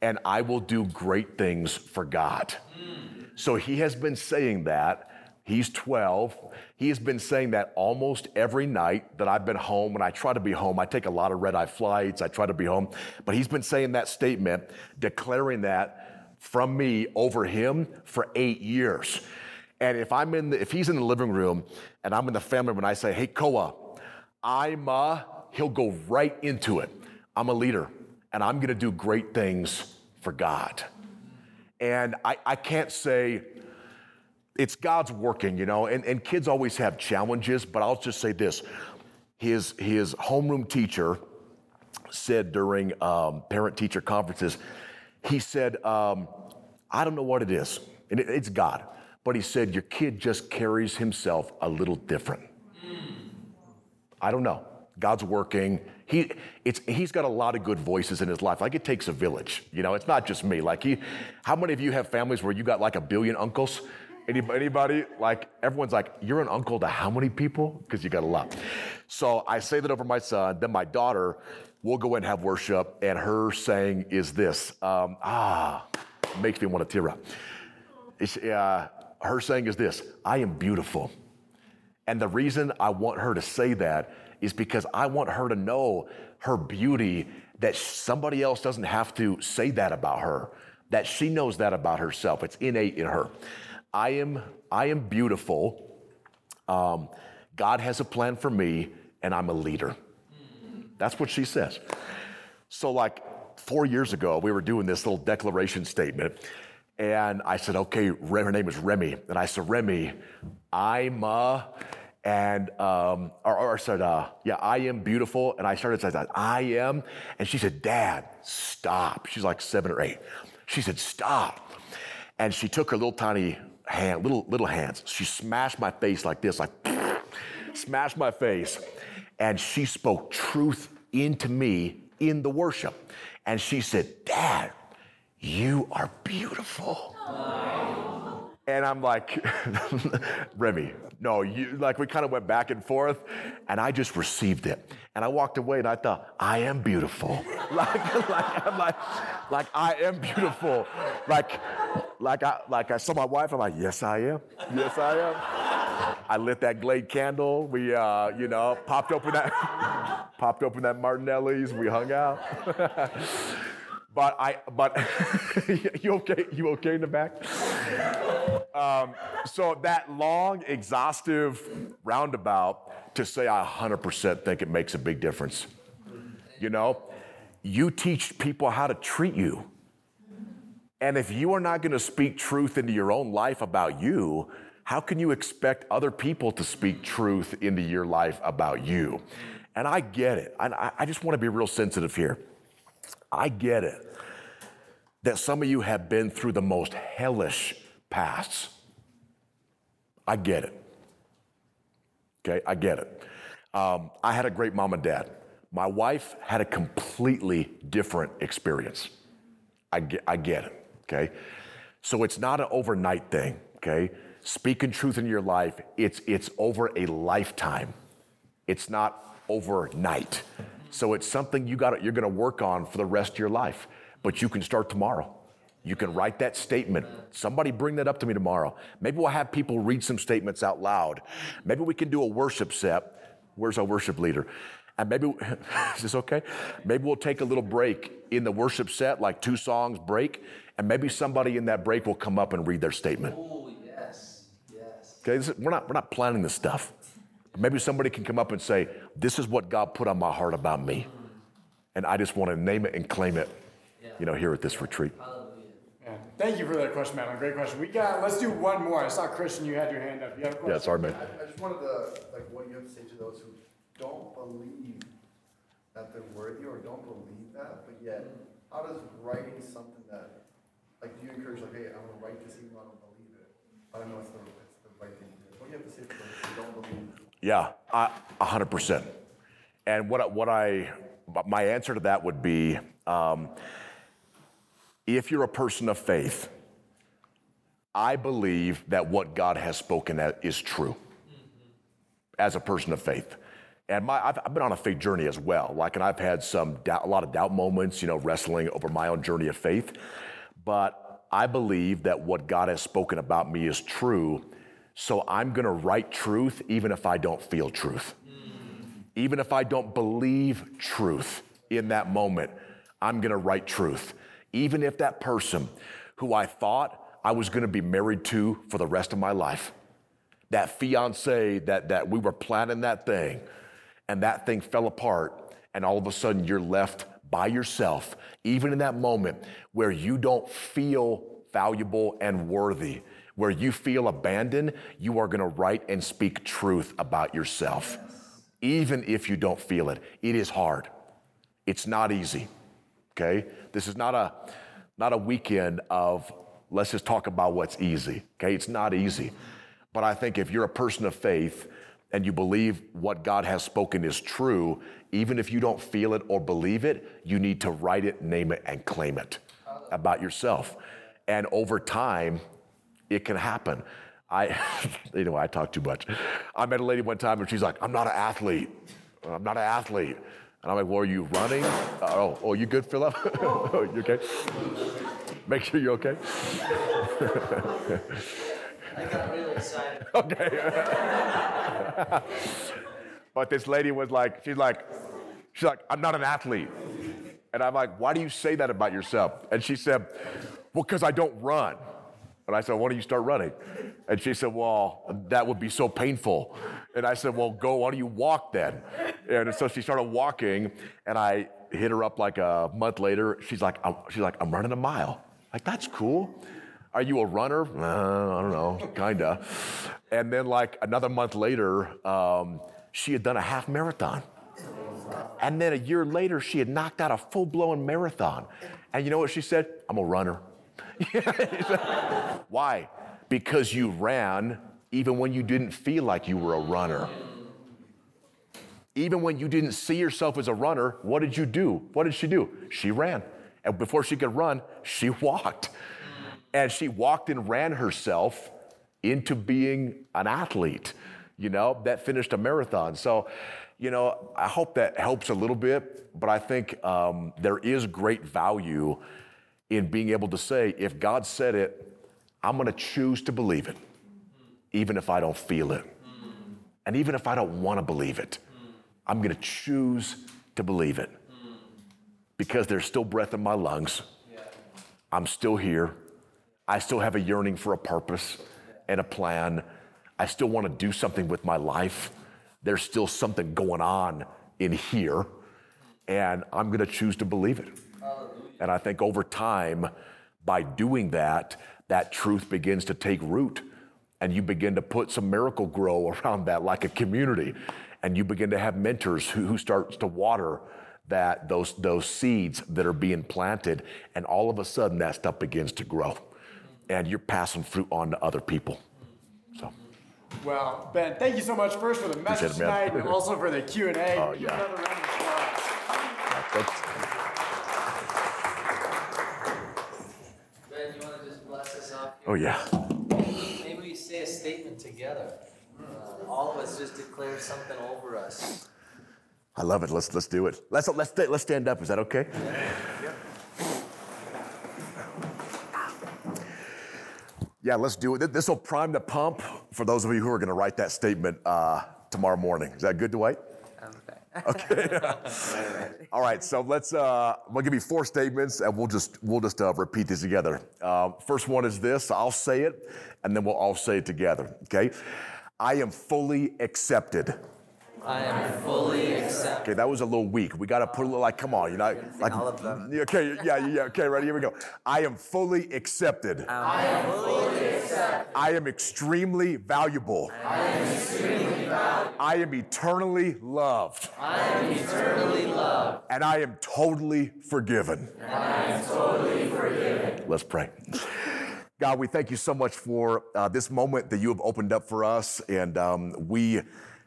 and I will do great things for God. Mm. So he has been saying that. He's 12. He has been saying that almost every night that I've been home. When I try to be home, I take a lot of red eye flights. I try to be home. But he's been saying that statement, declaring that from me over him for eight years. And if I'm in, the, if he's in the living room and I'm in the family room and I say, "Hey, Koa, I'm," uh, he'll go right into it. I'm a leader, and I'm to do great things for God. And I, I can't say it's God's working, you know, and, and kids always have challenges, but I'll just say this. His, his homeroom teacher said during um, parent teacher conferences, he said, um, I don't know what it is, and it, it's God, but he said, Your kid just carries himself a little different. I don't know. God's working. He, it's, he's got a lot of good voices in his life. Like it takes a village, you know. It's not just me. Like he, how many of you have families where you got like a billion uncles? Anybody, anybody? Like everyone's like, you're an uncle to how many people? Because you got a lot. So I say that over my son. Then my daughter will go and have worship, and her saying is this. Um, ah, makes me want to tear up. Uh, her saying is this: I am beautiful. And the reason I want her to say that is because I want her to know her beauty that somebody else doesn't have to say that about her, that she knows that about herself. It's innate in her. I am, I am beautiful. Um, God has a plan for me, and I'm a leader. That's what she says. So, like four years ago, we were doing this little declaration statement, and I said, okay, her name is Remy. And I said, Remy, I'm a, and, um, or, or I said, uh, yeah, I am beautiful. And I started saying, that, I am. And she said, Dad, stop. She's like seven or eight. She said, stop. And she took her little tiny hand, little, little hands. She smashed my face like this, like, smashed my face. And she spoke truth into me in the worship. And she said, Dad, you are beautiful. And I'm like, Remy, no, you, like we kind of went back and forth, and I just received it. And I walked away and I thought, I am beautiful. like, like, I'm like, like I am beautiful. Like, like I, like I saw my wife, I'm like, yes, I am. Yes, I am. I lit that Glade candle. We, uh, you know, popped open that, popped open that Martinelli's. We hung out. but I, but you okay? You okay in the back? Um, so that long, exhaustive roundabout to say I 100% think it makes a big difference. You know, you teach people how to treat you. And if you are not going to speak truth into your own life about you, how can you expect other people to speak truth into your life about you? And I get it. I, I just want to be real sensitive here. I get it that some of you have been through the most hellish pasts. I get it. Okay, I get it. Um, I had a great mom and dad. My wife had a completely different experience. I get, I get it. Okay, so it's not an overnight thing. Okay, speaking truth in your life, it's it's over a lifetime. It's not overnight. So it's something you got you're going to work on for the rest of your life. But you can start tomorrow. You can write that statement. Somebody bring that up to me tomorrow. Maybe we'll have people read some statements out loud. Maybe we can do a worship set. Where's our worship leader? And maybe, is this okay? Maybe we'll take a little break in the worship set, like two songs break, and maybe somebody in that break will come up and read their statement. Oh, yes, yes. Okay, is, we're, not, we're not planning this stuff. Maybe somebody can come up and say, This is what God put on my heart about me. And I just want to name it and claim it, you know, here at this retreat. Yeah. Thank you for that question, Madeline. Great question. We got, let's do one more. I saw Christian, you had your hand up. You have a question? Yeah, sorry, man. I, I just wanted to, like, what do you have to say to those who don't believe that they're worthy or don't believe that, but yet, how does writing something that, like, do you encourage, like, hey, I'm gonna write this even though I don't believe it? I don't know it's the, it's the right thing to do. What do you have to say to those who don't believe? Yeah, a hundred percent. And what I- what I my answer to that would be, um, if you're a person of faith, I believe that what God has spoken is true as a person of faith. And my, I've, I've been on a faith journey as well. Like, and I've had some doubt, a lot of doubt moments, you know, wrestling over my own journey of faith. But I believe that what God has spoken about me is true. So I'm going to write truth even if I don't feel truth. Even if I don't believe truth in that moment, I'm going to write truth. Even if that person who I thought I was going to be married to for the rest of my life, that fiance that, that we were planning that thing, and that thing fell apart, and all of a sudden you're left by yourself, even in that moment where you don't feel valuable and worthy, where you feel abandoned, you are going to write and speak truth about yourself, even if you don't feel it. It is hard. It's not easy. Okay? This is not a not a weekend of let's just talk about what's easy. Okay? It's not easy. But I think if you're a person of faith and you believe what God has spoken is true, even if you don't feel it or believe it, you need to write it, name it, and claim it about yourself. And over time, it can happen. I, you know, I talk too much. I met a lady one time and she's like, I'm not an athlete. I'm not an athlete. And I'm like, well, are you running? Uh, oh, oh, you good, Philip? oh, you okay? Make sure you're okay. I got really excited. okay. but this lady was like, she's like, she's like, I'm not an athlete. And I'm like, why do you say that about yourself? And she said, well, because I don't run. And I said, why don't you start running? And she said, well, that would be so painful. And I said, well, go, why don't you walk then? And so she started walking, and I hit her up like a month later. She's like, I'm, she's like, I'm running a mile. Like, that's cool. Are you a runner? Uh, I don't know, kinda. And then like another month later, um, she had done a half marathon. And then a year later, she had knocked out a full blown marathon. And you know what she said? I'm a runner. Why? Because you ran even when you didn't feel like you were a runner. Even when you didn't see yourself as a runner, what did you do? What did she do? She ran. And before she could run, she walked. And she walked and ran herself into being an athlete, you know, that finished a marathon. So, you know, I hope that helps a little bit, but I think um, there is great value in being able to say, if God said it, I'm going to choose to believe it, even if I don't feel it. And even if I don't want to believe it, I'm going to choose to believe it because there's still breath in my lungs. I'm still here. I still have a yearning for a purpose and a plan. I still want to do something with my life. There's still something going on in here, and I'm going to choose to believe it. And I think over time, by doing that, that truth begins to take root, and you begin to put some Miracle-Gro around that, like a community, and you begin to have mentors who, who starts to water that those those seeds that are being planted, and all of a sudden that stuff begins to grow and you're passing fruit on to other people. So. Well, Ben, thank you so much first for the message it, tonight and also for the Q&A. Oh, Give yeah. another round together. Uh, all of us just declare something over us. I love it. Let's let's do it. Let's let's let's stand up. Is that okay? Yeah, let's do it. This will prime the pump for those of you who are going to write that statement uh, tomorrow morning. Is that good, Dwight? Okay. All right. So let's. Uh, I'm gonna give you four statements, and we'll just we'll just uh, repeat these together. Uh, first one is this. I'll say it, and then we'll all say it together. Okay. I am fully accepted. I am fully accepted. Okay, that was a little weak. We got to put a little like, come on, you know, like. all of them. Yeah, Okay, yeah, yeah. Okay, ready? Here we go. I am fully accepted. I am fully accepted. I am extremely valuable. I am extremely valuable. I am eternally loved. I am eternally loved. and I am totally forgiven. And I am totally forgiven. Let's pray. God, we thank you so much for uh, this moment that you have opened up for us, and um, we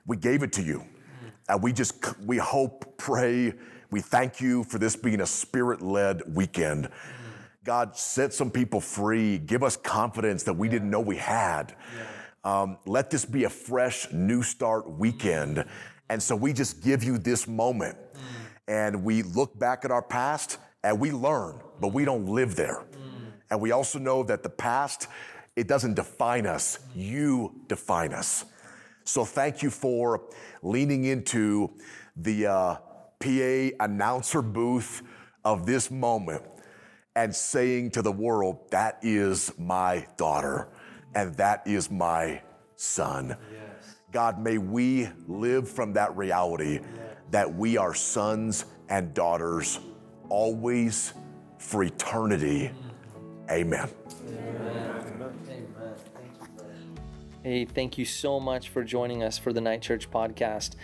we gave it to you. And we just we hope, pray, we thank you for this being a spirit-led weekend. God, set some people free. Give us confidence that we didn't know we had. Um, let this be a fresh new start weekend. And so we just give you this moment and we look back at our past and we learn, but we don't live there. And we also know that the past, it doesn't define us, you define us. So thank you for leaning into the uh, PA announcer booth of this moment and saying to the world, that is my daughter and that is my son. Yes. God, may we live from that reality that we are sons and daughters always for eternity. Amen. Hey, thank you so much for joining us for the Night Church podcast.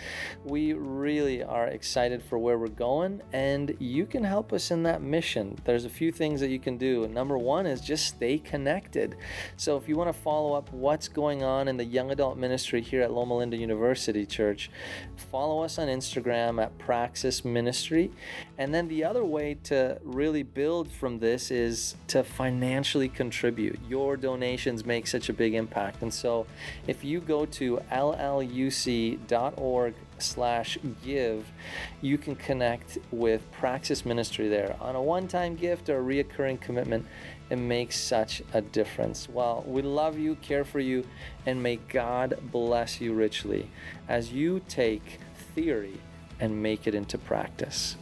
We really are excited for where we're going, and you can help us in that mission. There's a few things that you can do. Number one is just stay connected. So, if you want to follow up what's going on in the young adult ministry here at Loma Linda University Church, follow us on Instagram at Praxis Ministry. And then the other way to really build from this is to financially contribute. Your donations make such a big impact. And so, if you go to lluc.org slash give you can connect with praxis ministry there on a one-time gift or a reoccurring commitment. It makes such a difference. Well we love you care for you and may god bless you richly as you take theory and make it into practice